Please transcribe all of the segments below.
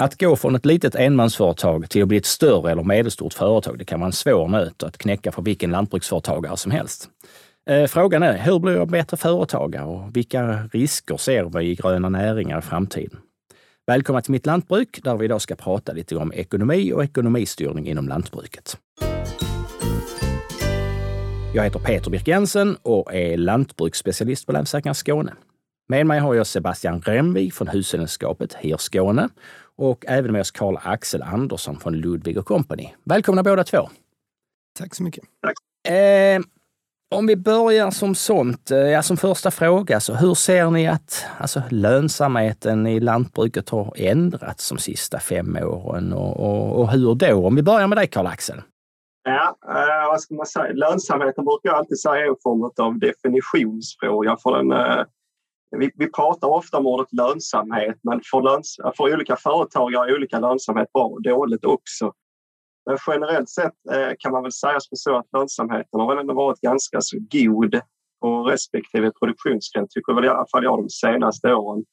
Att gå från ett litet enmansföretag till att bli ett större eller medelstort företag, det kan vara en svår nöt att knäcka för vilken lantbruksföretagare som helst. Eh, frågan är, hur blir jag bättre företagare och vilka risker ser vi i gröna näringar i framtiden? Välkomna till Mitt Lantbruk där vi idag ska prata lite om ekonomi och ekonomistyrning inom lantbruket. Jag heter Peter Birk Jensen och är lantbruksspecialist på Länsförsäkringar Skåne. Med mig har jag Sebastian Remvig från Hushållningssällskapet HIR Skåne och även med oss Karl Axel Andersson från Ludvig Company. Välkomna båda två! Tack så mycket. Tack. Eh, om vi börjar som sånt, eh, ja, som första fråga, så hur ser ni att alltså, lönsamheten i lantbruket har ändrats de sista fem åren och, och, och hur då? Om vi börjar med dig Karl-Axel. Ja, eh, vad ska man säga? Lönsamheten brukar jag alltid säga är en form av definitionsfråga. För den, eh, vi, vi pratar ofta om ordet lönsamhet, men för, löns, för olika företagare är olika lönsamhet bra och dåligt också. Men generellt sett eh, kan man väl säga som så att lönsamheten har väl ändå varit ganska så god på respektive produktionsgren, tycker väl i alla fall jag de senaste åren.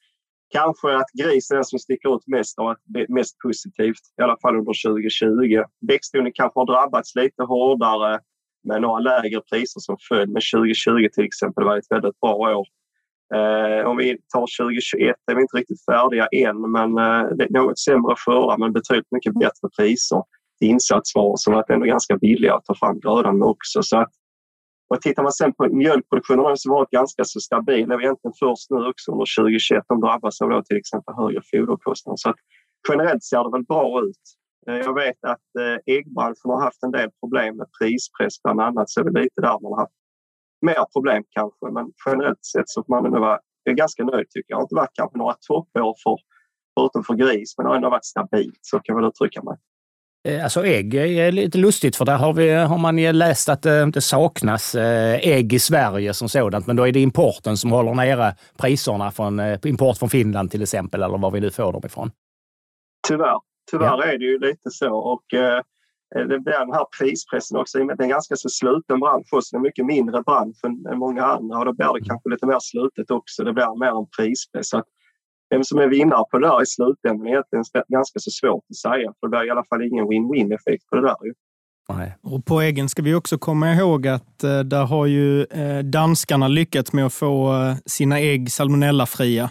Kanske att gris är den som sticker ut mest och varit mest positivt, i alla fall under 2020. Växtodling kanske har drabbats lite hårdare med några lägre priser som följd. Men 2020 till exempel var ett väldigt bra år. Eh, om vi tar 2021 är vi inte riktigt färdiga än, men eh, det är något sämre skördar men betydligt mycket bättre priser till insatsvaror som varit ändå ganska billiga att ta fram grödan med också. Så att, och tittar man sen på mjölkproduktionen har den varit ganska så stabil. Det är egentligen först nu också under 2021 de drabbas av då till exempel högre foderkostnader. Så att generellt ser det väl bra ut. Eh, jag vet att eh, äggbranschen har haft en del problem med prispress bland annat, så det är lite där man har haft mer problem kanske. Men generellt sett så får man ändå vara ganska nöjd tycker jag. Det har inte varit kanske några toppår för, förutom för gris, men det har ändå varit stabilt. Så kan jag väl uttrycka mig. Eh, alltså ägg är lite lustigt för där har, vi, har man ju läst att det inte saknas eh, ägg i Sverige som sådant. Men då är det importen som håller nere priserna från eh, import från Finland till exempel eller var vi nu får dem ifrån. Tyvärr, tyvärr ja. är det ju lite så. Och, eh, det blir den här prispressen också i och med att det är en ganska så sluten bransch också. En mycket mindre bransch än många andra och då blir det kanske lite mer slutet också. Det blir mer en prispress. Så att vem som är vinnare på det där i slutändan är egentligen ganska så svårt att säga. För det blir i alla fall ingen win-win effekt på det där. Nej. Och på egen ska vi också komma ihåg att eh, där har ju eh, danskarna lyckats med att få eh, sina ägg salmonellafria,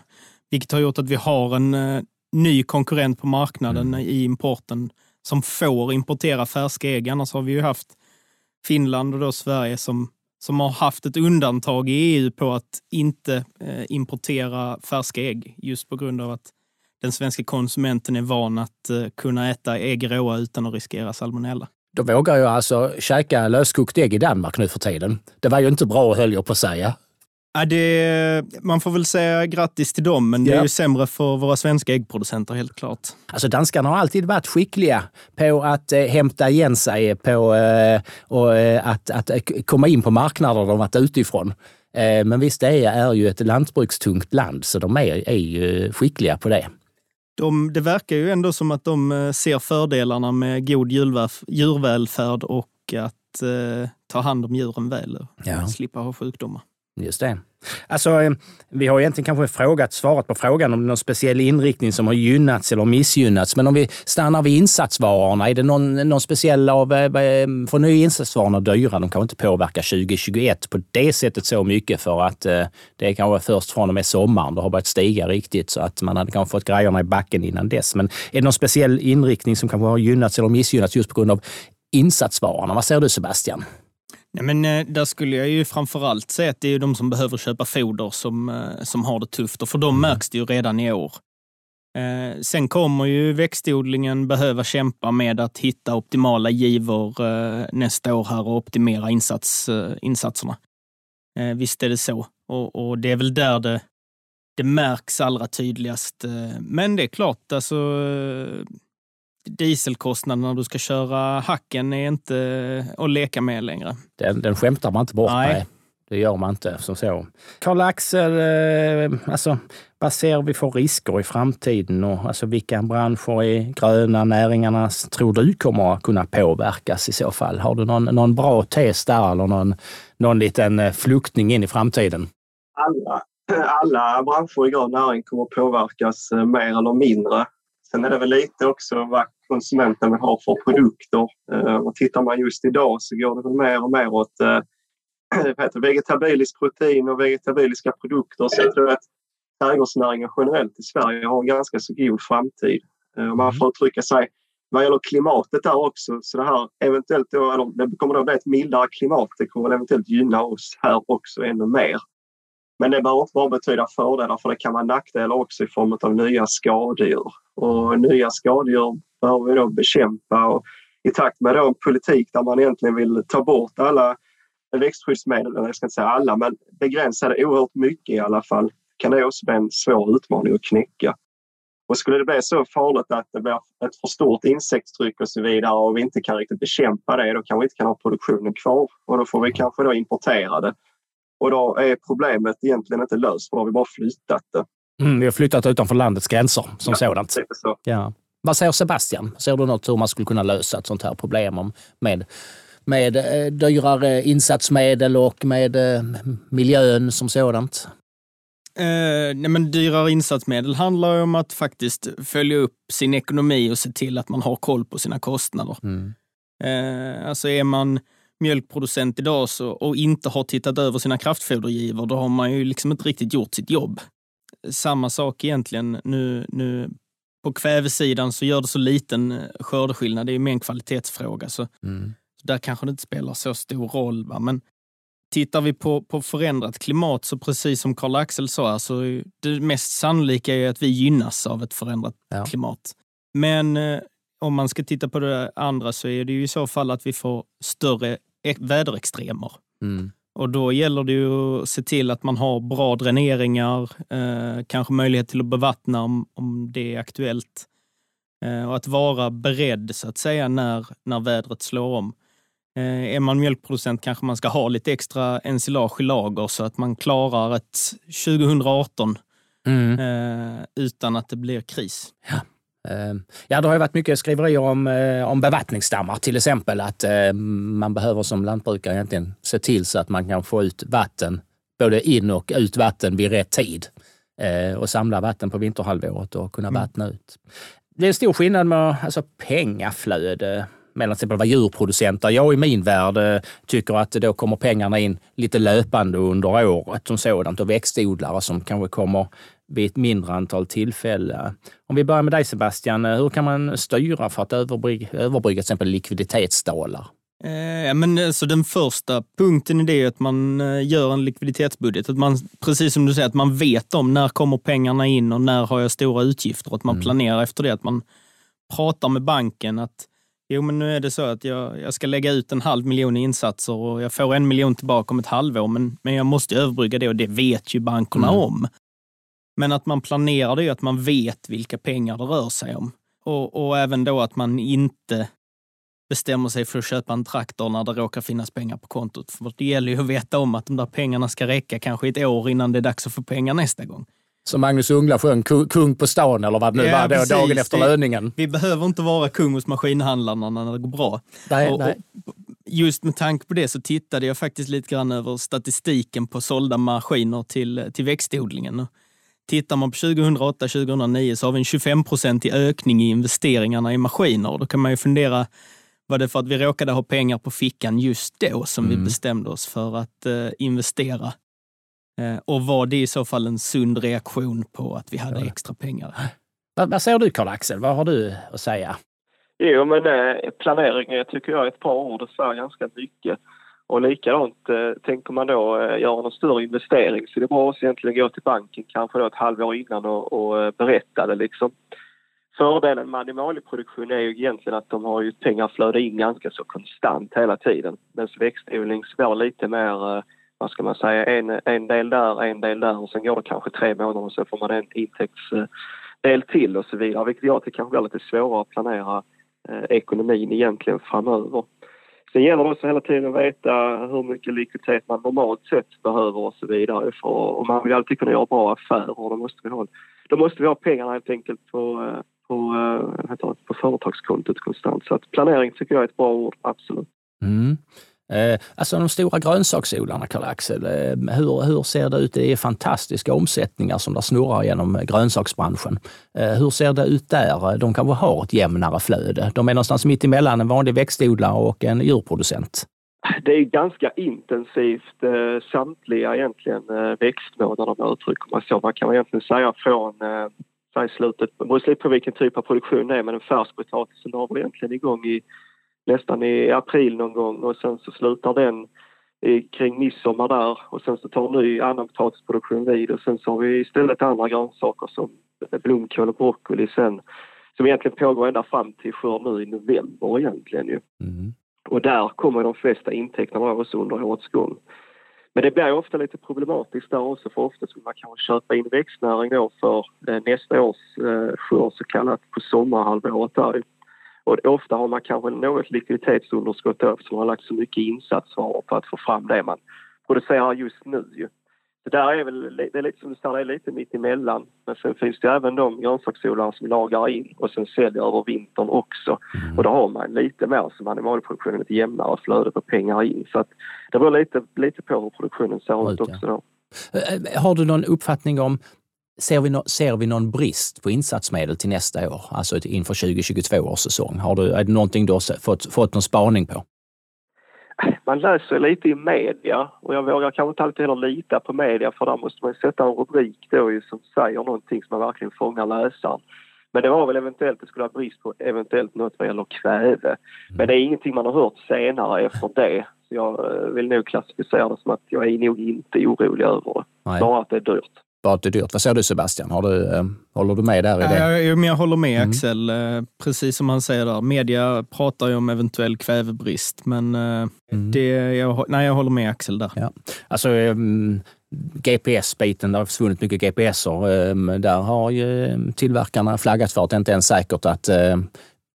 vilket har gjort att vi har en eh, ny konkurrent på marknaden mm. i importen som får importera färska ägg. Annars har vi ju haft Finland och då Sverige som som har haft ett undantag i EU på att inte eh, importera färska ägg just på grund av att den svenska konsumenten är van att eh, kunna äta ägg råa utan att riskera salmonella. Då vågar jag alltså käka löskokt ägg i Danmark nu för tiden. Det var ju inte bra höll jag på att säga. Ja, det, man får väl säga grattis till dem, men det ja. är ju sämre för våra svenska äggproducenter helt klart. Alltså danskarna har alltid varit skickliga på att eh, hämta igen sig på eh, och, eh, att, att eh, komma in på marknader de varit utifrån. Eh, men visst, det är, är ju ett lantbrukstungt land, så de är, är ju skickliga på det. De, det verkar ju ändå som att de eh, ser fördelarna med god djurvälfärd och att eh, ta hand om djuren väl och ja. slippa ha sjukdomar. Just det. Alltså, eh, vi har egentligen kanske frågat, svarat på frågan om någon speciell inriktning som har gynnats eller missgynnats. Men om vi stannar vid insatsvarorna, är det någon, någon speciell av... För nu är insatsvarorna dyra, de kan inte påverka 2021 på det sättet så mycket för att eh, det är kanske först från och med sommaren det har börjat stiga riktigt så att man hade kanske fått grejerna i backen innan dess. Men är det någon speciell inriktning som kanske har gynnats eller missgynnats just på grund av insatsvarorna? Vad säger du Sebastian? Nej, men eh, där skulle jag ju framförallt säga att det är de som behöver köpa foder som, eh, som har det tufft. Och för dem mm. märks det ju redan i år. Eh, sen kommer ju växtodlingen behöva kämpa med att hitta optimala givor nästa år här och optimera insats, insatserna. Visst är det så. Och, och det är väl där det, det märks allra tydligast. Men det är klart, alltså dieselkostnaden när du ska köra hacken är inte att leka med längre. Den, den skämtar man inte bort Nej. med. Det gör man inte som så. Karl-Axel, eh, alltså, vad ser vi för risker i framtiden och alltså, vilka branscher i gröna näringarna tror du kommer att kunna påverkas i så fall? Har du någon, någon bra tes där eller någon, någon liten eh, fluktning in i framtiden? Alla, alla branscher i grön näring kommer att påverkas eh, mer eller mindre Sen är det väl lite också vad konsumenten vill ha för produkter. Eh, och tittar man just idag så går det väl mer och mer åt eh, vegetabiliskt protein och vegetabiliska produkter. Så jag tror att trädgårdsnäringen generellt i Sverige har en ganska så god framtid. Eh, om man får uttrycka sig vad gäller klimatet där också, så det här eventuellt då, eller det kommer då bli ett mildare klimat. Det kommer eventuellt gynna oss här också ännu mer. Men det behöver inte bara betyda fördelar för det kan vara nackdelar också i form av nya skadedjur. Och nya skadedjur behöver vi då bekämpa och i takt med då en politik där man egentligen vill ta bort alla växtskyddsmedel, eller jag ska inte säga alla, men begränsa det oerhört mycket i alla fall, kan det också bli en svår utmaning att knäcka. Och skulle det bli så farligt att det blir ett för stort insektstryck och så vidare och vi inte kan riktigt bekämpa det, då kan vi inte kan ha produktionen kvar och då får vi kanske då importera det. Och då är problemet egentligen inte löst, för då har vi bara flyttat det. Mm, vi har flyttat utanför landets gränser som ja, sådant. Så. Ja. Vad säger Sebastian? Ser du något hur man skulle kunna lösa ett sånt här problem med, med eh, dyrare insatsmedel och med eh, miljön som sådant? Eh, nej men dyrare insatsmedel handlar om att faktiskt följa upp sin ekonomi och se till att man har koll på sina kostnader. Mm. Eh, alltså är man mjölkproducent idag så, och inte har tittat över sina kraftfodergivor, då har man ju liksom inte riktigt gjort sitt jobb. Samma sak egentligen nu, nu på kvävesidan så gör det så liten eh, skördeskillnad. Det är mer en kvalitetsfråga. Så, mm. där kanske det inte spelar så stor roll. Va? Men tittar vi på, på förändrat klimat så precis som Karl-Axel sa, så det mest sannolika är att vi gynnas av ett förändrat ja. klimat. Men eh, om man ska titta på det andra så är det ju i så fall att vi får större väderextremer. Mm. Och då gäller det ju att se till att man har bra dräneringar, eh, kanske möjlighet till att bevattna om, om det är aktuellt. Eh, och att vara beredd så att säga när, när vädret slår om. Eh, är man mjölkproducent kanske man ska ha lite extra ensilage i lager så att man klarar ett 2018 mm. Eh, utan att det blir kris. Ja. Ehm, ja, det har ju varit mycket skriverier om, eh, om bevattningsdammar till exempel. Att eh, man behöver som lantbrukare egentligen se till så att man kan få ut vatten, både in och ut vatten vid rätt tid. Eh, och samla vatten på vinterhalvåret och kunna mm. vattna ut. Det är stor skillnad med alltså, pengaflöde mellan till exempel vara djurproducenter. Jag i min värld tycker att då kommer pengarna in lite löpande under året som sådant och växtodlare som kanske kommer vid ett mindre antal tillfällen. Om vi börjar med dig Sebastian, hur kan man styra för att överbrygga, överbrygga till exempel likviditetsdalar? Eh, men alltså den första punkten i det är att man eh, gör en likviditetsbudget. Att man, precis som du säger, att man vet om när kommer pengarna in och när har jag stora utgifter. Att man mm. planerar efter det. Att man pratar med banken att jo, men nu är det så att jag, jag ska lägga ut en halv miljon i insatser och jag får en miljon tillbaka om ett halvår, men, men jag måste överbrygga det och det vet ju bankerna mm. om. Men att man planerar det är att man vet vilka pengar det rör sig om. Och, och, även då att man inte bestämmer sig för att köpa en traktor när det råkar finnas pengar på kontot. För det gäller ju att veta om att de där pengarna ska räcka kanske ett år innan det är dags att få pengar nästa gång. Som Magnus Uggla sjöng, kung på stan eller vad det nu ja, var då, precis. dagen efter löningen. Vi behöver inte vara kung hos maskinhandlarna när det går bra. Nej, och, nej. Och just med tanke på det så tittade jag faktiskt lite grann över statistiken på sålda maskiner till, till växtodlingen. Tittar man på 2008-2009 så har vi en 25 procentig ökning i investeringarna i maskiner. Då kan man ju fundera, var det för att vi råkade ha pengar på fickan just då som mm. vi bestämde oss för att eh, investera? Eh, och var det i så fall en sund reaktion på att vi hade extra pengar? Vad, vad säger du Karl-Axel? Vad har du att säga? Jo, men eh, planering tycker jag är ett par ord och säger ganska mycket. Och likadant eh, tänker man då eh, göra någon större investering så det är bra att egentligen gå till banken kanske då ett halvår innan och, och eh, berätta det liksom. Fördelen med animalieproduktion är ju egentligen att de har ju pengar flöda in ganska så konstant hela tiden. Medan växtodling slår lite mer, eh, vad ska man säga, en, en del där, en del där och sen går det kanske tre månader och så får man en intäktsdel eh, till och så vidare. Vilket gör att det kanske blir lite svårare att planera eh, ekonomin egentligen framöver. Sen gäller det också hela tiden att veta hur mycket likviditet man normalt sett behöver och så vidare. För, och man vill alltid kunna göra bra affärer och då måste vi ha, då måste vi ha pengarna helt enkelt på, eh, på, eh, på, på företagskontot konstant. Så att planering tycker jag är ett bra ord, absolut. Mm. Eh, alltså de stora grönsaksodlarna, Karl-Axel, eh, hur, hur ser det ut? Det är fantastiska omsättningar som där snurrar genom eh, grönsaksbranschen. Hur ser det ut där? De kanske har ett jämnare flöde. De är någonstans mitt emellan en vanlig växtodlare och en djurproducent. Det är ganska intensivt samtliga egentligen växtmånader om jag uttrycker mig så. Man kan egentligen säga från säg slutet, det beror lite på vilken typ av produktion det är men en färskpotatisen har vi egentligen igång i nästan i april någon gång och sen så slutar den kring midsommar där och sen så tar ny annan potatisproduktion vid och sen så har vi istället andra grönsaker som blomkål och broccoli sen som egentligen pågår ända fram till skörd nu i november egentligen ju. Mm. Och där kommer de flesta intäkterna också under årets gång. Men det blir ofta lite problematiskt där också för ofta skulle man kanske köpa in växtnäring då för eh, nästa års eh, skörd så kallat på sommarhalvåret där. Och ofta har man kanske något likviditetsunderskott då eftersom man har lagt så mycket insatsvaror på att få fram det man producerar just nu. Det där är väl det är lite som du säger, det är lite mitt emellan. Men sen finns det även de grönsaksodlare som lagar in och sen säljer över vintern också. Mm. Och då har man lite mer som animalieproduktionen, ett jämnare flöde på pengar in. Så att det beror lite, lite på hur produktionen ser ut också då. Har du någon uppfattning om Ser vi, no ser vi någon brist på insatsmedel till nästa år, alltså inför 2022 års säsong? Har du, är det någonting du har fått, fått någon spaning på? Man läser lite i media och jag vågar kanske inte alltid heller lita på media för där måste man sätta en rubrik då som säger någonting som man verkligen fångar läsaren. Men det var väl eventuellt det skulle ha brist på eventuellt något vad gäller kväve. Men det är ingenting man har hört senare efter det. Så jag eh, vill nog klassificera det som att jag är nog inte orolig över det. Bara att det är dyrt att det dyrt. Vad säger du Sebastian? Har du, eh, håller du med där? I det? Ja, jag håller med mm. Axel. Mm. Precis som han säger där. Media pratar ju om eventuell kvävebrist, men eh, mm. det, jag, nej, jag håller med Axel där. Ja. Alltså, um, GPS-biten, det har försvunnit mycket GPSer. Um, där har ju tillverkarna flaggat för att det inte är säkert att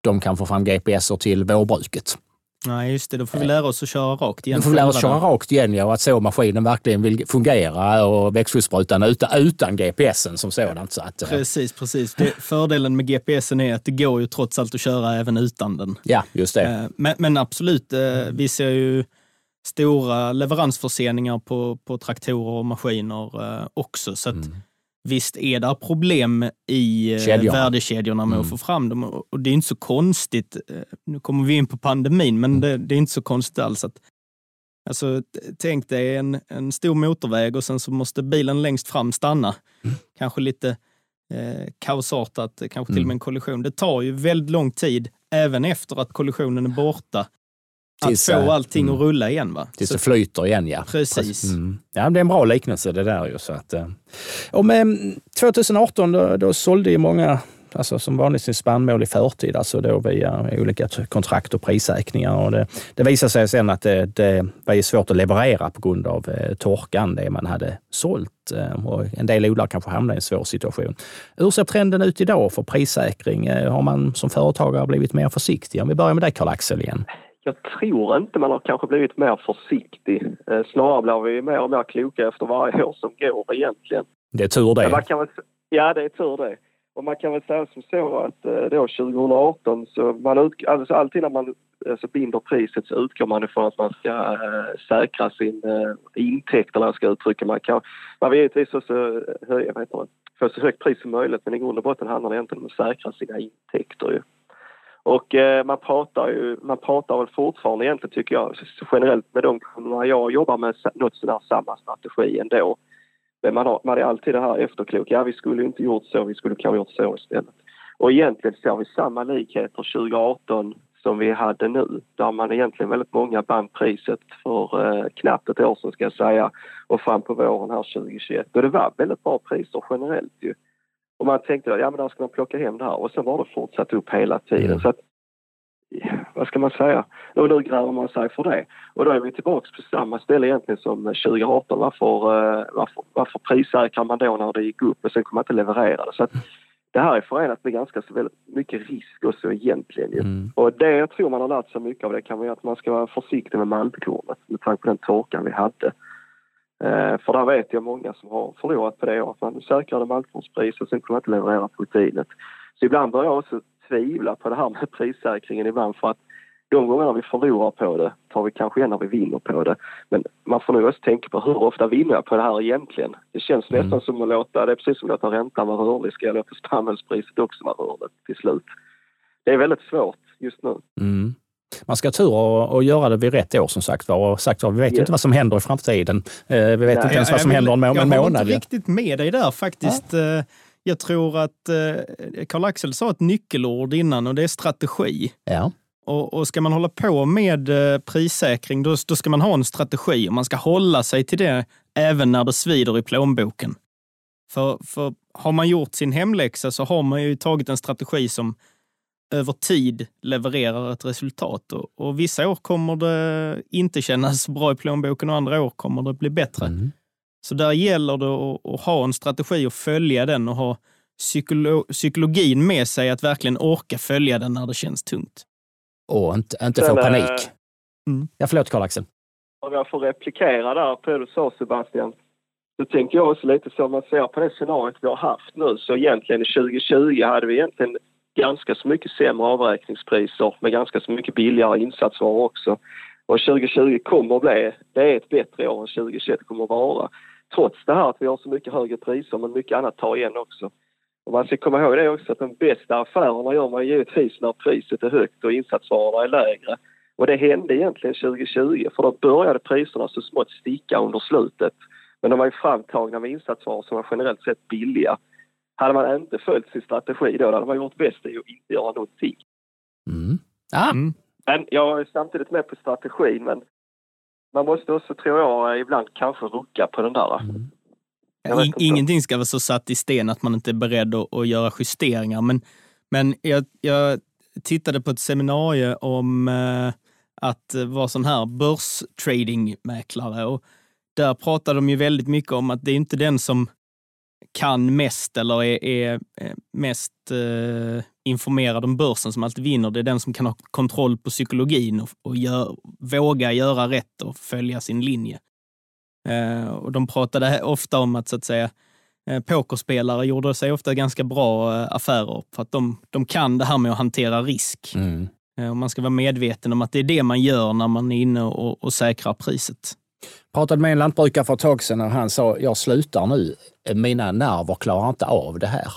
de kan få fram GPSer till vårbruket. Nej, just det. Då får vi lära oss att köra rakt igen. Då får vi lära oss att köra rakt igen, ja. Och att så maskinen verkligen vill fungera och växtskyddssprutan utan, utan GPSen som sådant. Så att, eh, precis, precis. Det, fördelen med GPSen är att det går ju trots allt att köra även utan den. Ja, just det. Eh, men, men absolut, eh, vi ser ju stora leveransförseningar på, på traktorer och maskiner också. Så att, mm Visst är det problem i eh, Kedjorna. värdekedjorna med mm. att få fram dem och det är inte så konstigt. Eh, nu kommer vi in på pandemin, men mm. det, det, är inte så konstigt alls att Alltså, tänk dig en, en stor motorväg och sen så måste bilen längst fram stanna. Mm. Kanske lite eh, kaosartat, kanske till och med en mm. kollision. Det tar ju väldigt lång tid, även efter att kollisionen är borta, Tills, att få allting mm. att rulla igen. Va? Tills så, det flyter igen, ja. Precis. Mm. Ja, det är en bra liknelse det där ju. Så att, eh. och med 2018 då, då sålde ju många alltså som vanligt sin spannmål i förtid, alltså då via olika kontrakt och prissäkringar. Och det, det visade sig sen att det, det var svårt att leverera på grund av eh, torkan, det man hade sålt. Eh, och en del odlare kanske hamnade i en svår situation. Hur ser trenden ut idag för prissäkring? Eh, har man som företagare blivit mer försiktig? Om vi börjar med dig Karl-Axel igen. Jag tror inte man har kanske blivit mer försiktig. Eh, snarare blir vi mer och mer kloka efter varje år som går egentligen. Det är tur det. Man kan väl, ja, det är tur det. Och man kan väl säga som så att eh, då 2018 så man ut, alltså alltid när man alltså binder priset så utgår man ifrån att man ska äh, säkra sin äh, intäkt eller ska uttrycka man kan. Man vill givetvis också höja, vad heter det, få så högt pris som möjligt men i grund och botten handlar det egentligen om att säkra sina intäkter ju. Och eh, man pratar ju, man pratar väl fortfarande egentligen tycker jag generellt med de kunderna jag jobbar med något sådär samma strategi ändå. Men man, har, man är alltid det här efterklok. Ja, vi skulle inte gjort så, vi skulle kanske gjort så istället. Och egentligen ser vi samma likheter 2018 som vi hade nu där man egentligen väldigt många band priset för eh, knappt ett år sedan ska jag säga och fram på våren här 2021. Och det var väldigt bra priser generellt ju. Och man tänkte att ja, men där ska man plocka hem det här och sen var det fortsatt upp hela tiden. Mm. Så att, vad ska man säga? Och nu gräver man sig för det. Och då är vi tillbaka på samma ställe egentligen som 2018. Varför, eh, varför, varför prissäkrar man då när det gick upp och sen kommer man inte leverera det? Så att det här är förenat med ganska så väldigt mycket risk också egentligen. Mm. Och det jag tror man har lärt sig mycket av det kan vara att man ska vara försiktig med maltkornet med tanke på den torkan vi hade. Eh, för där vet jag många som har förlorat på det att man säkrade maltkornspris och sen kunde man inte leverera proteinet. Så ibland börjar jag också tvivla på det här med prissäkringen ibland för att de gångerna vi förlorar på det tar vi kanske igen när vi vinner på det. Men man får nog också tänka på hur ofta vinner jag på det här egentligen? Det känns Mm. nästan som att låta, det är precis som att låta räntan vara rörlig. Ska jag låta spannmålspriset också vara rörligt till slut? Det är väldigt svårt just nu. Mm. Man ska ha tur och, och göra det vid rätt år som sagt. Och sagt var, vi vet ju Ja. inte vad som händer i framtiden. Eh, vi vet Nej. inte ens Ja, vad som jag händer om en, jag en håller månad. inte riktigt med dig där faktiskt. Eh, Jag tror att eh, Karl-Axel sa ett nyckelord innan och det är strategi. Ja. Och, och ska man hålla på med prissäkring, då, då ska man ha en strategi och man ska hålla sig till det även när det svider i plånboken. För, för har man gjort sin hemläxa så har man ju tagit en strategi som över tid levererar ett resultat. Och, och vissa år kommer det inte kännas bra i plånboken och andra år kommer det bli bättre. Mm. Så där gäller det att, att ha en strategi och följa den och ha psykolo psykologin med sig att verkligen orka följa den när det känns tungt. Och inte, inte få eh, panik. Mm. Ja, förlåt Karl-Axel. Om jag får replikera där på det du sa Sebastian. Så tänker jag också lite så om man ser på det scenariot vi har haft nu så egentligen i 2020 hade vi egentligen ganska så mycket sämre avräkningspriser med ganska så mycket billigare insatsvaror också. Och 2020 kommer att bli, det är ett bättre år än 2021 kommer att vara. Trots det här att vi har så mycket högre priser men mycket annat tar igen också. Och man ska komma ihåg det också att de bästa affärerna gör man givetvis när priset är högt och insatsvarorna är lägre. Och det hände egentligen 2020 för då började priserna så smått sticka under slutet. Men de var ju framtagna med insatsvaror som var generellt sett billiga. Hade man inte följt sin strategi då, då hade man gjort bäst i att inte göra någonting. Mm. Ah, Mm. Men jag är samtidigt med på strategin men man måste också, tror jag, ibland kanske rucka på den där. Mm. In, ingenting ska vara så satt i sten att man inte är beredd att, att göra justeringar. Men, men jag, jag tittade på ett seminarium om eh, att vara sån här börstradingmäklare. Och där pratade de ju väldigt mycket om att det är inte den som kan mest eller är, är är mest eh, informerad om börsen som alltid vinner. Det är den som kan ha kontroll på psykologin och, och gör, våga göra rätt och följa sin linje. Eh, och de pratade ofta om att, så att säga, eh, pokerspelare gjorde sig ofta ganska bra eh, affärer för att de, de kan det här med att hantera risk. Mm. Eh, och man ska vara medveten om att det är det man gör när man är inne och, och säkrar priset. Pratade med en lantbrukare för ett tag sedan och han sa, jag slutar nu. Mina nerver klarar inte av det här.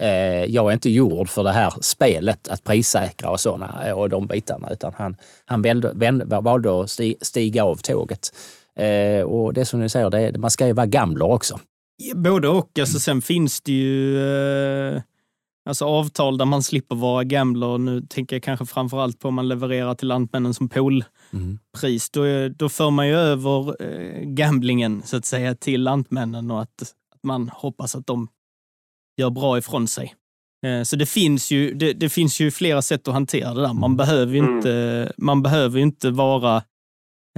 Eh, jag är inte gjord för det här spelet, att prissäkra och sådana eh, och de bitarna. Utan han, han valde, valde att stiga av tåget. Eh, och det som ni säger, det man ska ju vara gambler också. Både och. Alltså, sen finns det ju alltså, avtal där man slipper vara gambler. Nu tänker jag kanske framför allt på om man levererar till Lantmännen som pool. Då, är- då för man ju över eh, gamblingen så att säga till Lantmännen och att, att man hoppas att de gör bra ifrån sig. Eh, Så det finns, ju, det, det finns ju flera sätt att hantera det där. Man behöver ju Mm. inte, man behöver inte vara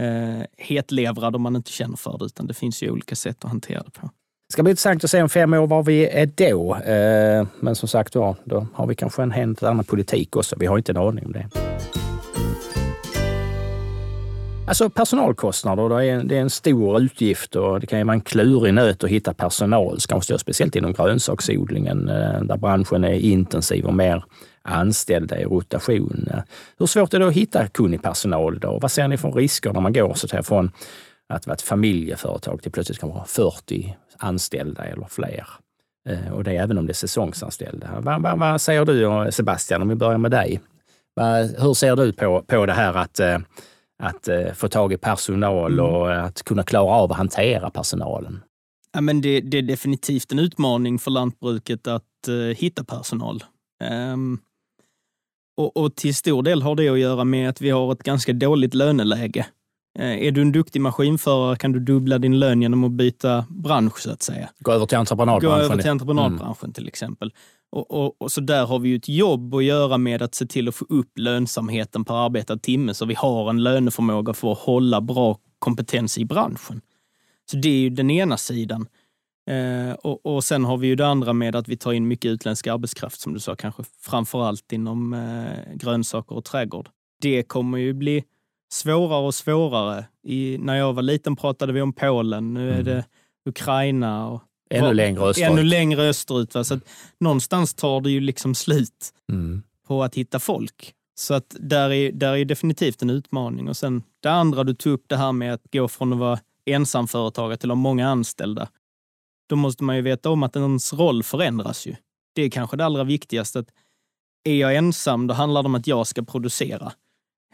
eh, hetlevrad om man inte känner för det, utan det finns ju olika sätt att hantera det på. Det ska bli intressant att se om fem år var vi är då. Eh, Men som sagt var, då har vi kanske en helt annan politik också. Vi har inte en aning om det. Alltså personalkostnader, det är, en, det är en stor utgift och det kan ju vara en klurig nöt att hitta personal, kanske speciellt inom grönsaksodlingen eh, där branschen är intensiv och mer anställda i rotation. Hur svårt är det att hitta kunnig personal då? Vad ser ni för risker när man går så att från att vara ett familjeföretag till plötsligt kan vara 40 anställda eller fler? Eh, och det är även om det är säsongsanställda. Vad, vad, vad säger du Sebastian, om vi börjar med dig? Hur ser du på, på det här att, eh, att eh, få tag i personal Mm. och att kunna klara av att hantera personalen? Ja, men det, det är definitivt en utmaning för lantbruket att eh, hitta personal. Ehm, och, och till stor del har det att göra med att vi har ett ganska dåligt löneläge. Eh, är du en duktig maskinförare kan du dubbla din lön genom att byta bransch så att säga. Gå över till Gå entreprenadbranschen? över till entreprenadbranschen till exempel. Och, och, och så där har vi ju ett jobb att göra med att se till att få upp lönsamheten per arbetad timme så vi har en löneförmåga för att hålla bra kompetens i branschen. Så det är ju den ena sidan. Eh, och, och sen har vi ju det andra med att vi tar in mycket utländsk arbetskraft som du sa, kanske framför allt inom eh, grönsaker och trädgård. Det kommer ju bli svårare och svårare. I, när jag var liten pratade vi om Polen, nu är Mm. det Ukraina och Ännu Var- längre österut? ännu längre österut. Va? Så att någonstans tar det ju liksom slut Mm. på att hitta folk. Så att där är, där är definitivt en utmaning. Och sen det andra du tog upp, det här med att gå från att vara ensamföretagare till att ha många anställda. Då måste man ju veta om att ens roll förändras ju. Det är kanske det allra viktigaste. Att är jag ensam, då handlar det om att jag ska producera.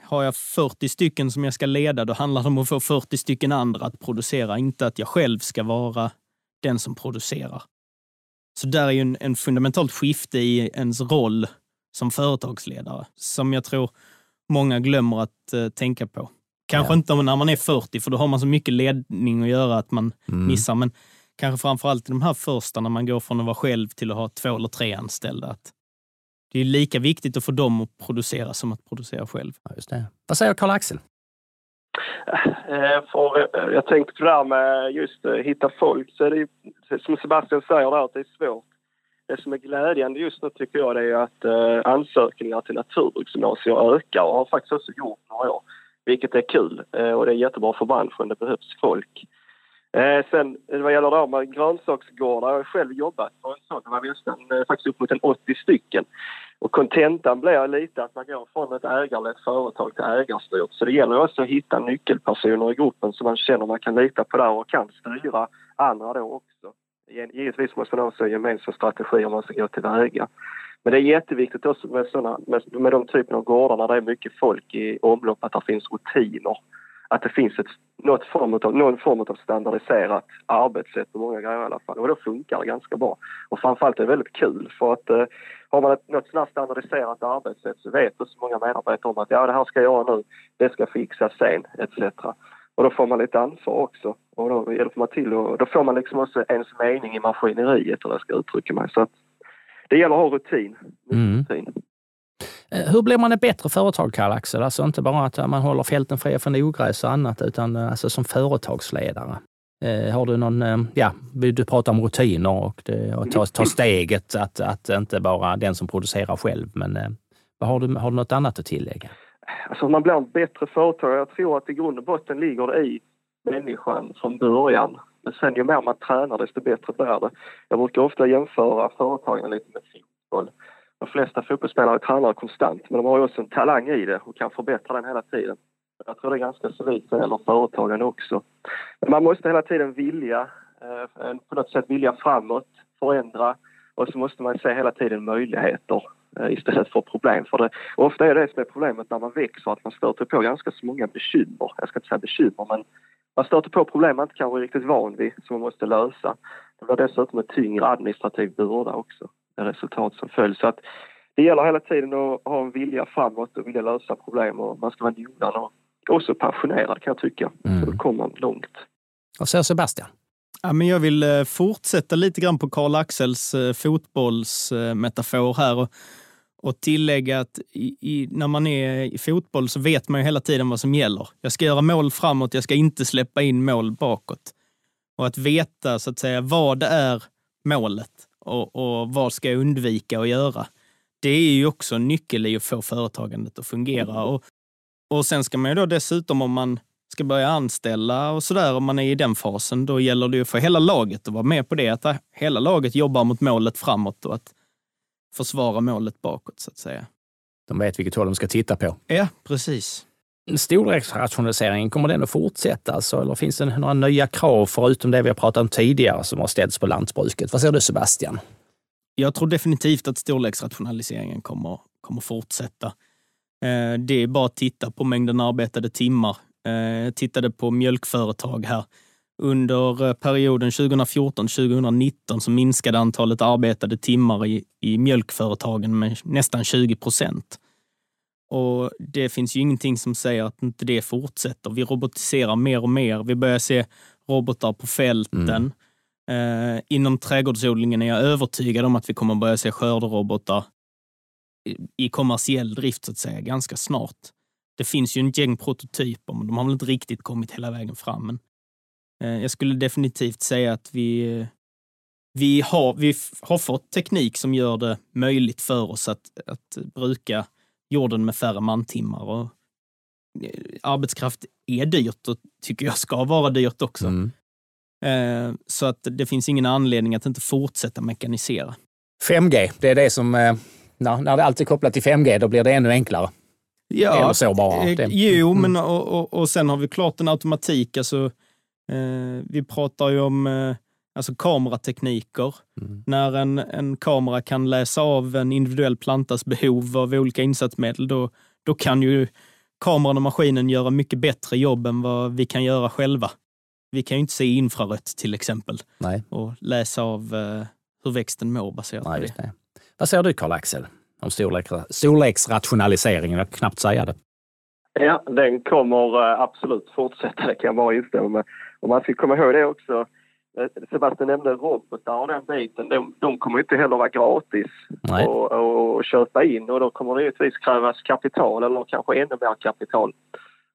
Har jag 40 stycken som jag ska leda, då handlar det om att få 40 stycken andra att producera, inte att jag själv ska vara den som producerar. Så där är ju en, en fundamentalt skifte i ens roll som företagsledare som jag tror många glömmer att uh, tänka på. Kanske ja. inte när man är 40, för då har man så mycket ledning att göra att man mm. missar. Men kanske framför allt i de här första, när man går från att vara själv till att ha två eller tre anställda. Att det är lika viktigt att få dem att producera som att producera själv. Ja, just det. Vad säger Karl-Axel? Eh, för eh, jag tänkte på det här med just att hitta folk, så är det som Sebastian säger där, att det är svårt. Det som är glädjande just nu tycker jag det är att ansökningar till naturbruksgymnasier ökar och har faktiskt också gjort några år. Vilket är kul och det är jättebra för branschen, det behövs folk. sen vad gäller det här med grönsaksgårdar, jag har själv jobbat på en sån, det var nästan faktiskt upp mot en 80 stycken. Och kontentan blir lite att man går från ett ägarlett företag till ägarstyrt. Så det gäller också att hitta nyckelpersoner i gruppen som man känner man kan lita på där och kan styra andra då också. Givetvis måste man också ha gemensam strategi om man ska gå till väga. Men det är jätteviktigt också med, såna, med, med de typen av gårdar där det är mycket folk i omlopp att det finns rutiner att det finns ett, något form av, någon form av standardiserat arbetssätt på många grejer i alla fall. Och då funkar det ganska bra. Och framförallt är det väldigt kul för att eh, har man ett, något sådant standardiserat arbetssätt så vet så många medarbetare om att ja, det här ska jag göra nu, det ska fixas sen, etc. Och då får man lite ansvar också. Och då hjälper man till och då får man liksom också ens mening i maskineriet, eller jag ska uttrycka mig. Så att det gäller att ha rutin. Mm. rutin. Eh, hur blir man ett bättre företag, Karl-Axel? Alltså inte bara att eh, man håller fälten fria från ogräs och annat, utan eh, alltså som företagsledare. Har du någon, ja, du pratar om rutiner och, det, och ta, ta steget att, att inte vara den som producerar själv, men har du, har du något annat att tillägga? Alltså man blir en bättre företagare. Jag tror att i grund och botten ligger det i människan från början. Men sen ju mer man tränar desto bättre blir det. Jag brukar ofta jämföra företagen lite med fotboll de flesta fotbollsspelare tränar konstant men de har ju också en talang i det och kan förbättra den hela tiden. Jag tror det är ganska solidt vad gäller företagande också. Men man måste hela tiden vilja, eh, på något sätt vilja framåt, förändra och så måste man se hela tiden möjligheter eh, istället för problem. För det, ofta är det som är problemet när man växer att man stöter på ganska så många bekymmer. Jag ska inte säga bekymmer men man stöter på problem man inte kanske är riktigt van vid som man måste lösa. Det blir dessutom en tyngre administrativ börda också resultat som följd. Så att det gäller hela tiden att ha en vilja framåt och vilja lösa problem och man ska vara noggrann och också passionerad kan jag tycka. Mm. Så då kommer man långt. Vad säger Sebastian? Ja, men jag vill eh, fortsätta lite grann på Karl-Axels eh, fotbollsmetafor här och, och tillägga att i, i, när man är i fotboll så vet man ju hela tiden vad som gäller. Jag ska göra mål framåt, jag ska inte släppa in mål bakåt. Och att veta så att säga vad det är målet och, och vad ska jag undvika att göra? Det är ju också en nyckel i att få företagandet att fungera. Mm. Och, och sen ska man ju då dessutom, om man ska börja anställa och sådär, om man är i den fasen, då gäller det ju för hela laget att vara med på det. Att hela laget jobbar mot målet framåt och att försvara målet bakåt, så att säga. De vet vilket håll de ska titta på. Ja, precis. Storleksrationaliseringen, kommer den att fortsätta? Alltså, eller finns det några nya krav förutom det vi har pratat om tidigare som har ställts på lantbruket? Vad säger du Sebastian? Jag tror definitivt att storleksrationaliseringen kommer, kommer fortsätta. Eh, det är bara att titta på mängden arbetade timmar. Jag tittade på mjölkföretag här. Under eh, perioden 2014-2019 så minskade antalet arbetade timmar i, i mjölkföretagen med nästan 20 procent. Och det finns ju ingenting som säger att inte det fortsätter. Vi robotiserar mer och mer. Vi börjar se robotar på fälten. Mm. Eh, inom trädgårdsodlingen är jag övertygad om att vi kommer börja se skörderobotar i kommersiell drift så att säga ganska snart. Det finns ju en gäng prototyper, men de har väl inte riktigt kommit hela vägen fram. Men, eh, jag skulle definitivt säga att vi, vi, har, vi har fått teknik som gör det möjligt för oss att, att bruka jorden med färre mantimmar. Och eh, arbetskraft är dyrt och tycker jag ska vara dyrt också. Mm. Eh, så att det finns ingen anledning att inte fortsätta mekanisera. 5G, det är det som, eh, när alltid är kopplat till 5G, då blir det ännu enklare. Ja, Eller så bara. Jo, mm. men och, och, och, sen har vi klart en automatik. Alltså, eh, vi pratar ju om eh, alltså kameratekniker. Mm. När en, en kamera kan läsa av en individuell plantas behov av olika insatsmedel, då, då kan ju kameran och maskinen göra mycket bättre jobb än vad vi kan göra själva. Vi kan ju inte se infrarött till exempel Nej. och läsa av uh, hur växten mår baserat Nej, på det. det. Vad säger du Karl-Axel om storlek, storleksrationaliseringen? Jag kan knappt säga det. Ja, den kommer uh, absolut fortsätta, det kan jag bara instämma med. Och man ska komma ihåg det också, Eh, Sebastian nämnde robotar och den biten. De, de kommer inte heller vara gratis att köpa in och då kommer det givetvis krävas kapital eller kanske ännu mer kapital.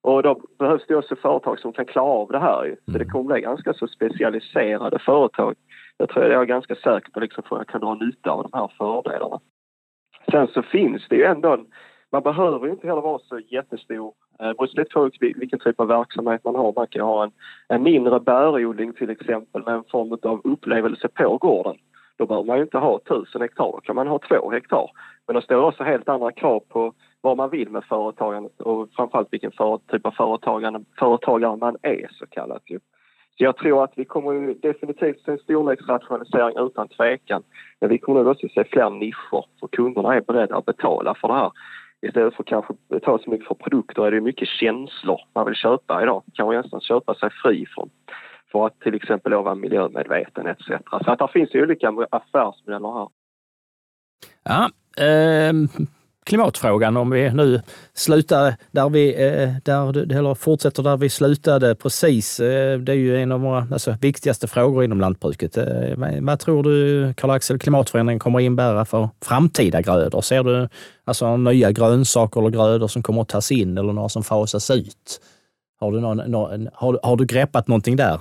Och då behövs det också företag som kan klara av det här. Mm. Så det mm. kommer bli ganska så specialiserade företag. Jag tror jag är ganska säker på liksom för att kunna dra nytta av de här fördelarna. Sen så finns det ju ändå en, man behöver inte heller vara så jättestor det beror lite på vilken typ av verksamhet man har. Man kan ha en, en mindre bärodling till exempel med en form av upplevelse på gården. Då behöver man ju inte ha tusen hektar, då kan man ha två hektar. Men det står också helt andra krav på vad man vill med företagandet och framförallt vilken för, typ av företagare man är så kallat. Ju. Så jag tror att vi kommer definitivt se en storleksrationalisering utan tvekan. Men vi kommer nog också se fler nischer för kunderna är beredda att betala för det här istället för kanske betala så mycket för produkter är det mycket känslor man vill köpa idag. Kanske nästan köpa sig fri från för att till exempel vara miljömedveten etc. Så att det finns olika affärsmodeller här. Ja, eh, klimatfrågan om vi nu slutar där vi, eh, där, eller fortsätter där vi slutade precis. Eh, det är ju en av våra alltså, viktigaste frågor inom lantbruket. Eh, vad tror du, Karl-Axel, klimatförändringen kommer att innebära för framtida grödor? Ser du alltså, nya grönsaker eller grödor som kommer att tas in eller några som fasas ut? Har du, någon, någon har, har du greppat någonting där?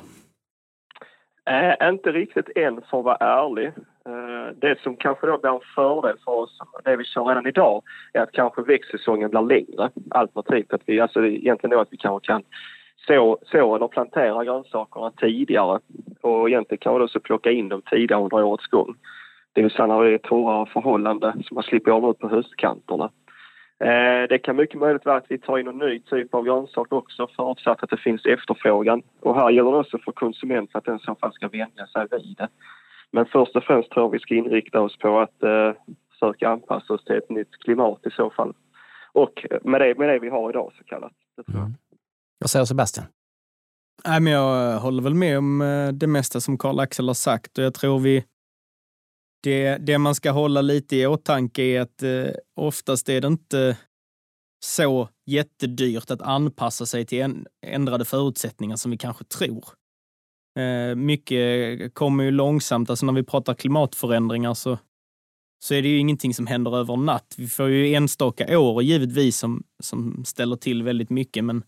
Äh, inte riktigt än för att vara ärlig. Det som kanske då blir en fördel för oss, det vi kör redan idag, är att kanske växtsäsongen blir längre. Alternativt att vi, alltså egentligen då att vi kanske kan så, så eller plantera grönsakerna tidigare och egentligen kan vi också plocka in dem tidigare under årets gång. Det vill säga när det är torrare förhållanden så man slipper av ut på höstkanterna. Eh, det kan mycket möjligt vara att vi tar in en ny typ av grönsak också förutsatt att det finns efterfrågan. Och här gäller det också för konsumenten att den så fall ska vänja sig vid det. Men först och främst tror jag vi ska inrikta oss på att eh, försöka anpassa oss till ett nytt klimat i så fall. Och med det, med det vi har idag så kallat. Det mm. Vad säger Sebastian? Nej, men jag håller väl med om eh, det mesta som Karl-Axel har sagt och jag tror vi det, det man ska hålla lite i åtanke är att eh, oftast är det inte så jättedyrt att anpassa sig till en, ändrade förutsättningar som vi kanske tror. Eh, mycket kommer ju långsamt, alltså när vi pratar klimatförändringar så, så är det ju ingenting som händer över natt. Vi får ju enstaka år givetvis som, som ställer till väldigt mycket, men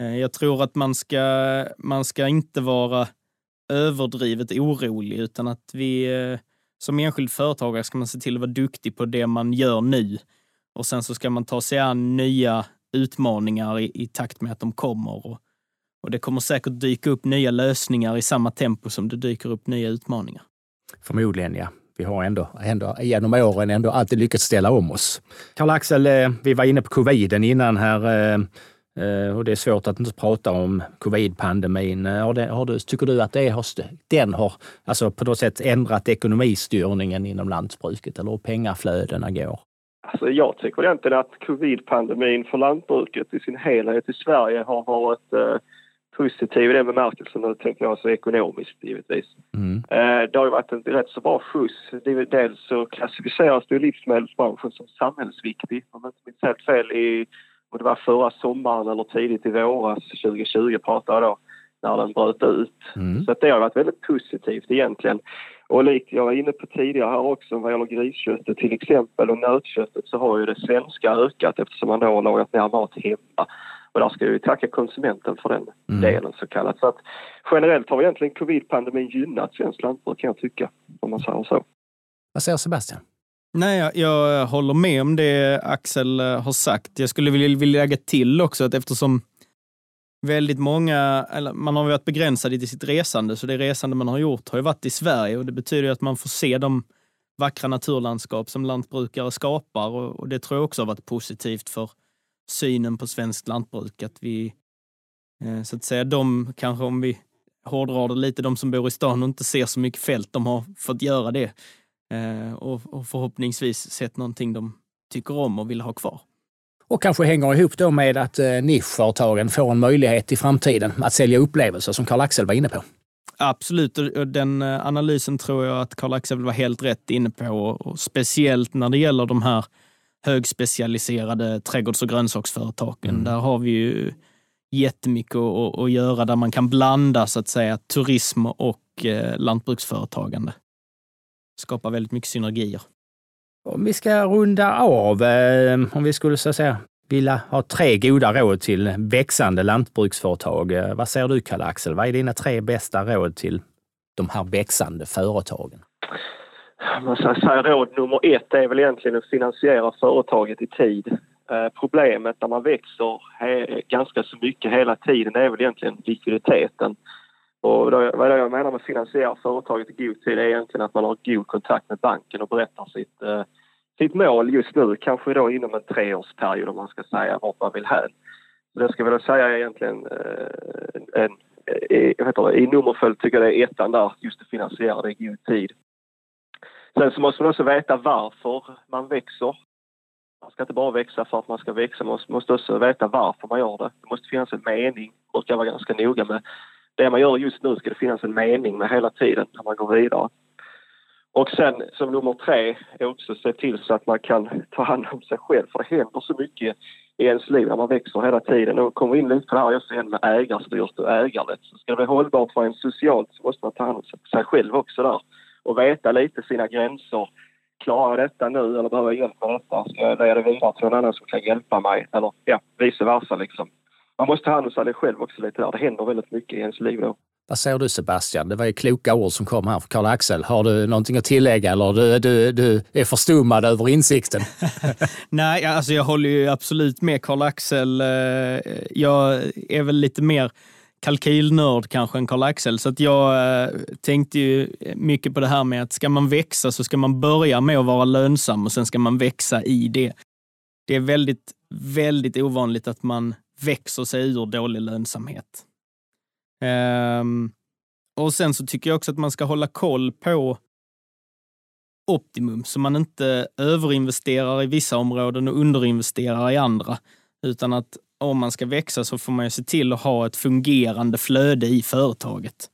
eh, jag tror att man ska, man ska inte vara överdrivet orolig utan att vi eh, som enskild företagare ska man se till att vara duktig på det man gör nu. Och sen så ska man ta sig an nya utmaningar i, i takt med att de kommer. Och, och det kommer säkert dyka upp nya lösningar i samma tempo som det dyker upp nya utmaningar. Förmodligen, ja. Vi har ändå, ändå genom åren ändå alltid lyckats ställa om oss. Karl-Axel, eh, vi var inne på coviden innan här. Eh, Eh, och det är svårt att inte prata om covid-pandemin. Har det, har du, tycker du att det har, den har alltså på något sätt ändrat ekonomistyrningen inom lantbruket eller hur pengaflödena går? Alltså jag tycker egentligen att covid-pandemin för lantbruket i sin helhet i Sverige har varit eh, positiv i den bemärkelsen, nu tänker jag så ekonomiskt givetvis. Mm. Eh, det har ju varit en rätt så bra skjuts. Dels så klassificeras det livsmedelsbranschen som samhällsviktig, om jag inte minns helt fel, i och det var förra sommaren eller tidigt i våras, 2020 pratade jag då, när den bröt ut. Mm. Så det har varit väldigt positivt egentligen. Och likt jag var inne på tidigare här också vad gäller grisköttet till exempel och nötköttet så har ju det svenska ökat eftersom man då har lagat mer mat hemma. Och där ska vi tacka konsumenten för den mm. delen så kallat. Så att generellt har egentligen covid-pandemin gynnat svenskt lantbruk kan jag tycka, om man säger så. Vad säger Sebastian? Nej, jag, jag, håller med om det Axel eh, har sagt. Jag skulle vilja, vilja lägga till också att eftersom väldigt många, eller man har varit begränsad i sitt resande, så det resande man har gjort har ju varit i Sverige och det betyder att man får se de vackra naturlandskap som lantbrukare skapar och, och det tror jag också har varit positivt för, synen på svenskt lantbruk. Att vi, eh, så att säga, de kanske om vi hårdrar det lite, de som bor i stan och inte ser så mycket fält, de har fått göra det. Eh, och förhoppningsvis sett någonting de tycker om och vill ha kvar. Och kanske hänger ihop då med att nischföretagen får en möjlighet i framtiden att sälja upplevelser som Karl-Axel var inne på. Absolut, och den analysen tror jag att Karl-Axel var helt rätt inne på. Och speciellt när det gäller de här högspecialiserade trädgårds och grönsaksföretagen. Mm. Där har vi ju jättemycket att, att göra där man kan blanda så att säga turism och eh, lantbruksföretagande. Skapa väldigt mycket synergier. Om vi ska runda av, eh, om vi skulle så att säga vilja ha tre goda råd till växande lantbruksföretag. Eh, vad säger du Karl-Axel? Vad är dina tre bästa råd till de här växande företagen? Man säger råd nummer ett är väl egentligen att finansiera företaget i tid. Eh, problemet när man växer ganska så mycket hela tiden är väl egentligen likviditeten. Och då, vad jag menar med att finansiera företaget i god tid är egentligen att man har god kontakt med banken och berättar sitt, eh, sitt mål just nu, kanske då inom en treårsperiod om man ska säga vart man vill hän. Det ska väl säga egentligen eh, en, i, det, i nummerföljd tycker jag det är ettan där, just att finansiera det i god tid. Sen så måste man också veta varför man växer. Man ska inte bara växa för att man ska växa, man måste också veta varför man gör det. Det måste finnas en mening, brukar ska vara ganska noga med. Det man gör just nu ska det finnas en mening med hela tiden när man går vidare. Och sen som nummer tre är också att se till så att man kan ta hand om sig själv för det händer så mycket i ens liv när man växer hela tiden. Och kommer vi in lite på det här just igen med ägarstyrt och ägarlätt. Så ska det bli hållbart för en socialt så måste man ta hand om sig själv också där och veta lite sina gränser. Klarar jag detta nu eller behöver jag hjälp med detta? Ska jag leda det vidare till någon annan som kan hjälpa mig? Eller ja, vice versa liksom. Man måste ta hand om sig själv också lite där. Det händer väldigt mycket i ens liv då. Vad säger du Sebastian? Det var ju kloka ord som kom här från Karl-Axel. Har du någonting att tillägga eller du, du, du är förstummad över insikten? Nej, alltså jag håller ju absolut med Karl-Axel. Eh, jag är väl lite mer kalkylnörd kanske än Karl-Axel. Så att jag eh, tänkte ju mycket på det här med att ska man växa så ska man börja med att vara lönsam och sen ska man växa i det. Det är väldigt, väldigt ovanligt att man växer sig ur dålig lönsamhet. Um, och sen så tycker jag också att man ska hålla koll på optimum så man inte överinvesterar i vissa områden och underinvesterar i andra. Utan att om man ska växa så får man ju se till att ha ett fungerande flöde i företaget.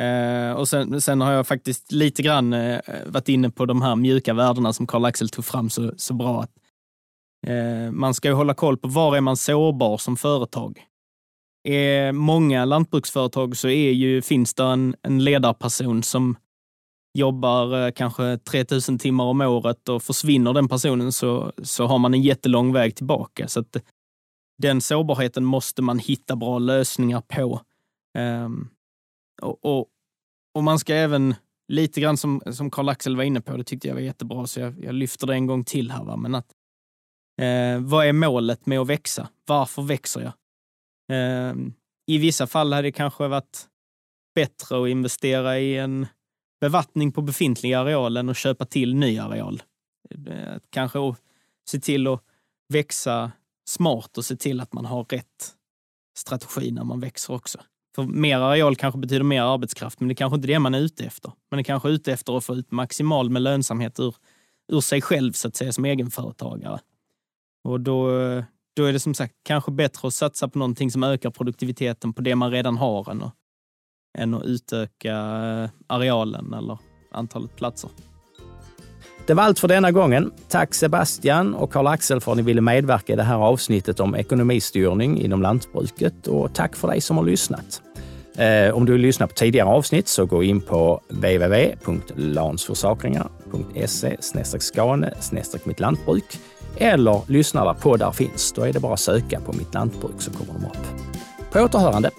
Eh, och sen, sen, har jag faktiskt lite grann eh, varit inne på de här mjuka värdena som Karl-Axel tog fram så, så bra. Att, eh, man ska ju hålla koll på var är man sårbar som företag. Är många lantbruksföretag så är ju, finns det en, en ledarperson som jobbar eh, kanske 3000 timmar om året och försvinner den personen så, så har man en jättelång väg tillbaka. Så att den sårbarheten måste man hitta bra lösningar på. Um, och, och, och, man ska även, lite grann som, som Karl-Axel var inne på, det tyckte jag var jättebra, så jag, jag lyfter det en gång till här. Va? Men att, eh, vad är målet med att växa? Varför växer jag? Eh, I vissa fall hade det kanske varit bättre att investera i en bevattning på befintlig areal än att köpa till ny areal. Eh, kanske att se till att växa smart att se till att man har rätt strategi när man växer också. För mer areal kanske betyder mer arbetskraft, men det kanske inte det man är ute efter. Man är kanske ute efter att få ut maximal med lönsamhet ur, ur sig själv, så att säga, som egenföretagare. Och då, då är det som sagt kanske bättre att satsa på någonting som ökar produktiviteten på det man redan har än att, än att utöka eh, arealen eller antalet platser. Det var allt för denna gången. Tack Sebastian och Karl-Axel för att ni ville medverka i det här avsnittet om ekonomistyrning inom lantbruket och tack för dig som har lyssnat. Eh, om du vill lyssna på tidigare avsnitt så gå in på www.lansforsakringar.se skane mitt lantbruk eller lyssna där poddar finns. Då är det bara att söka på mitt lantbruk så kommer de upp. På återhörande!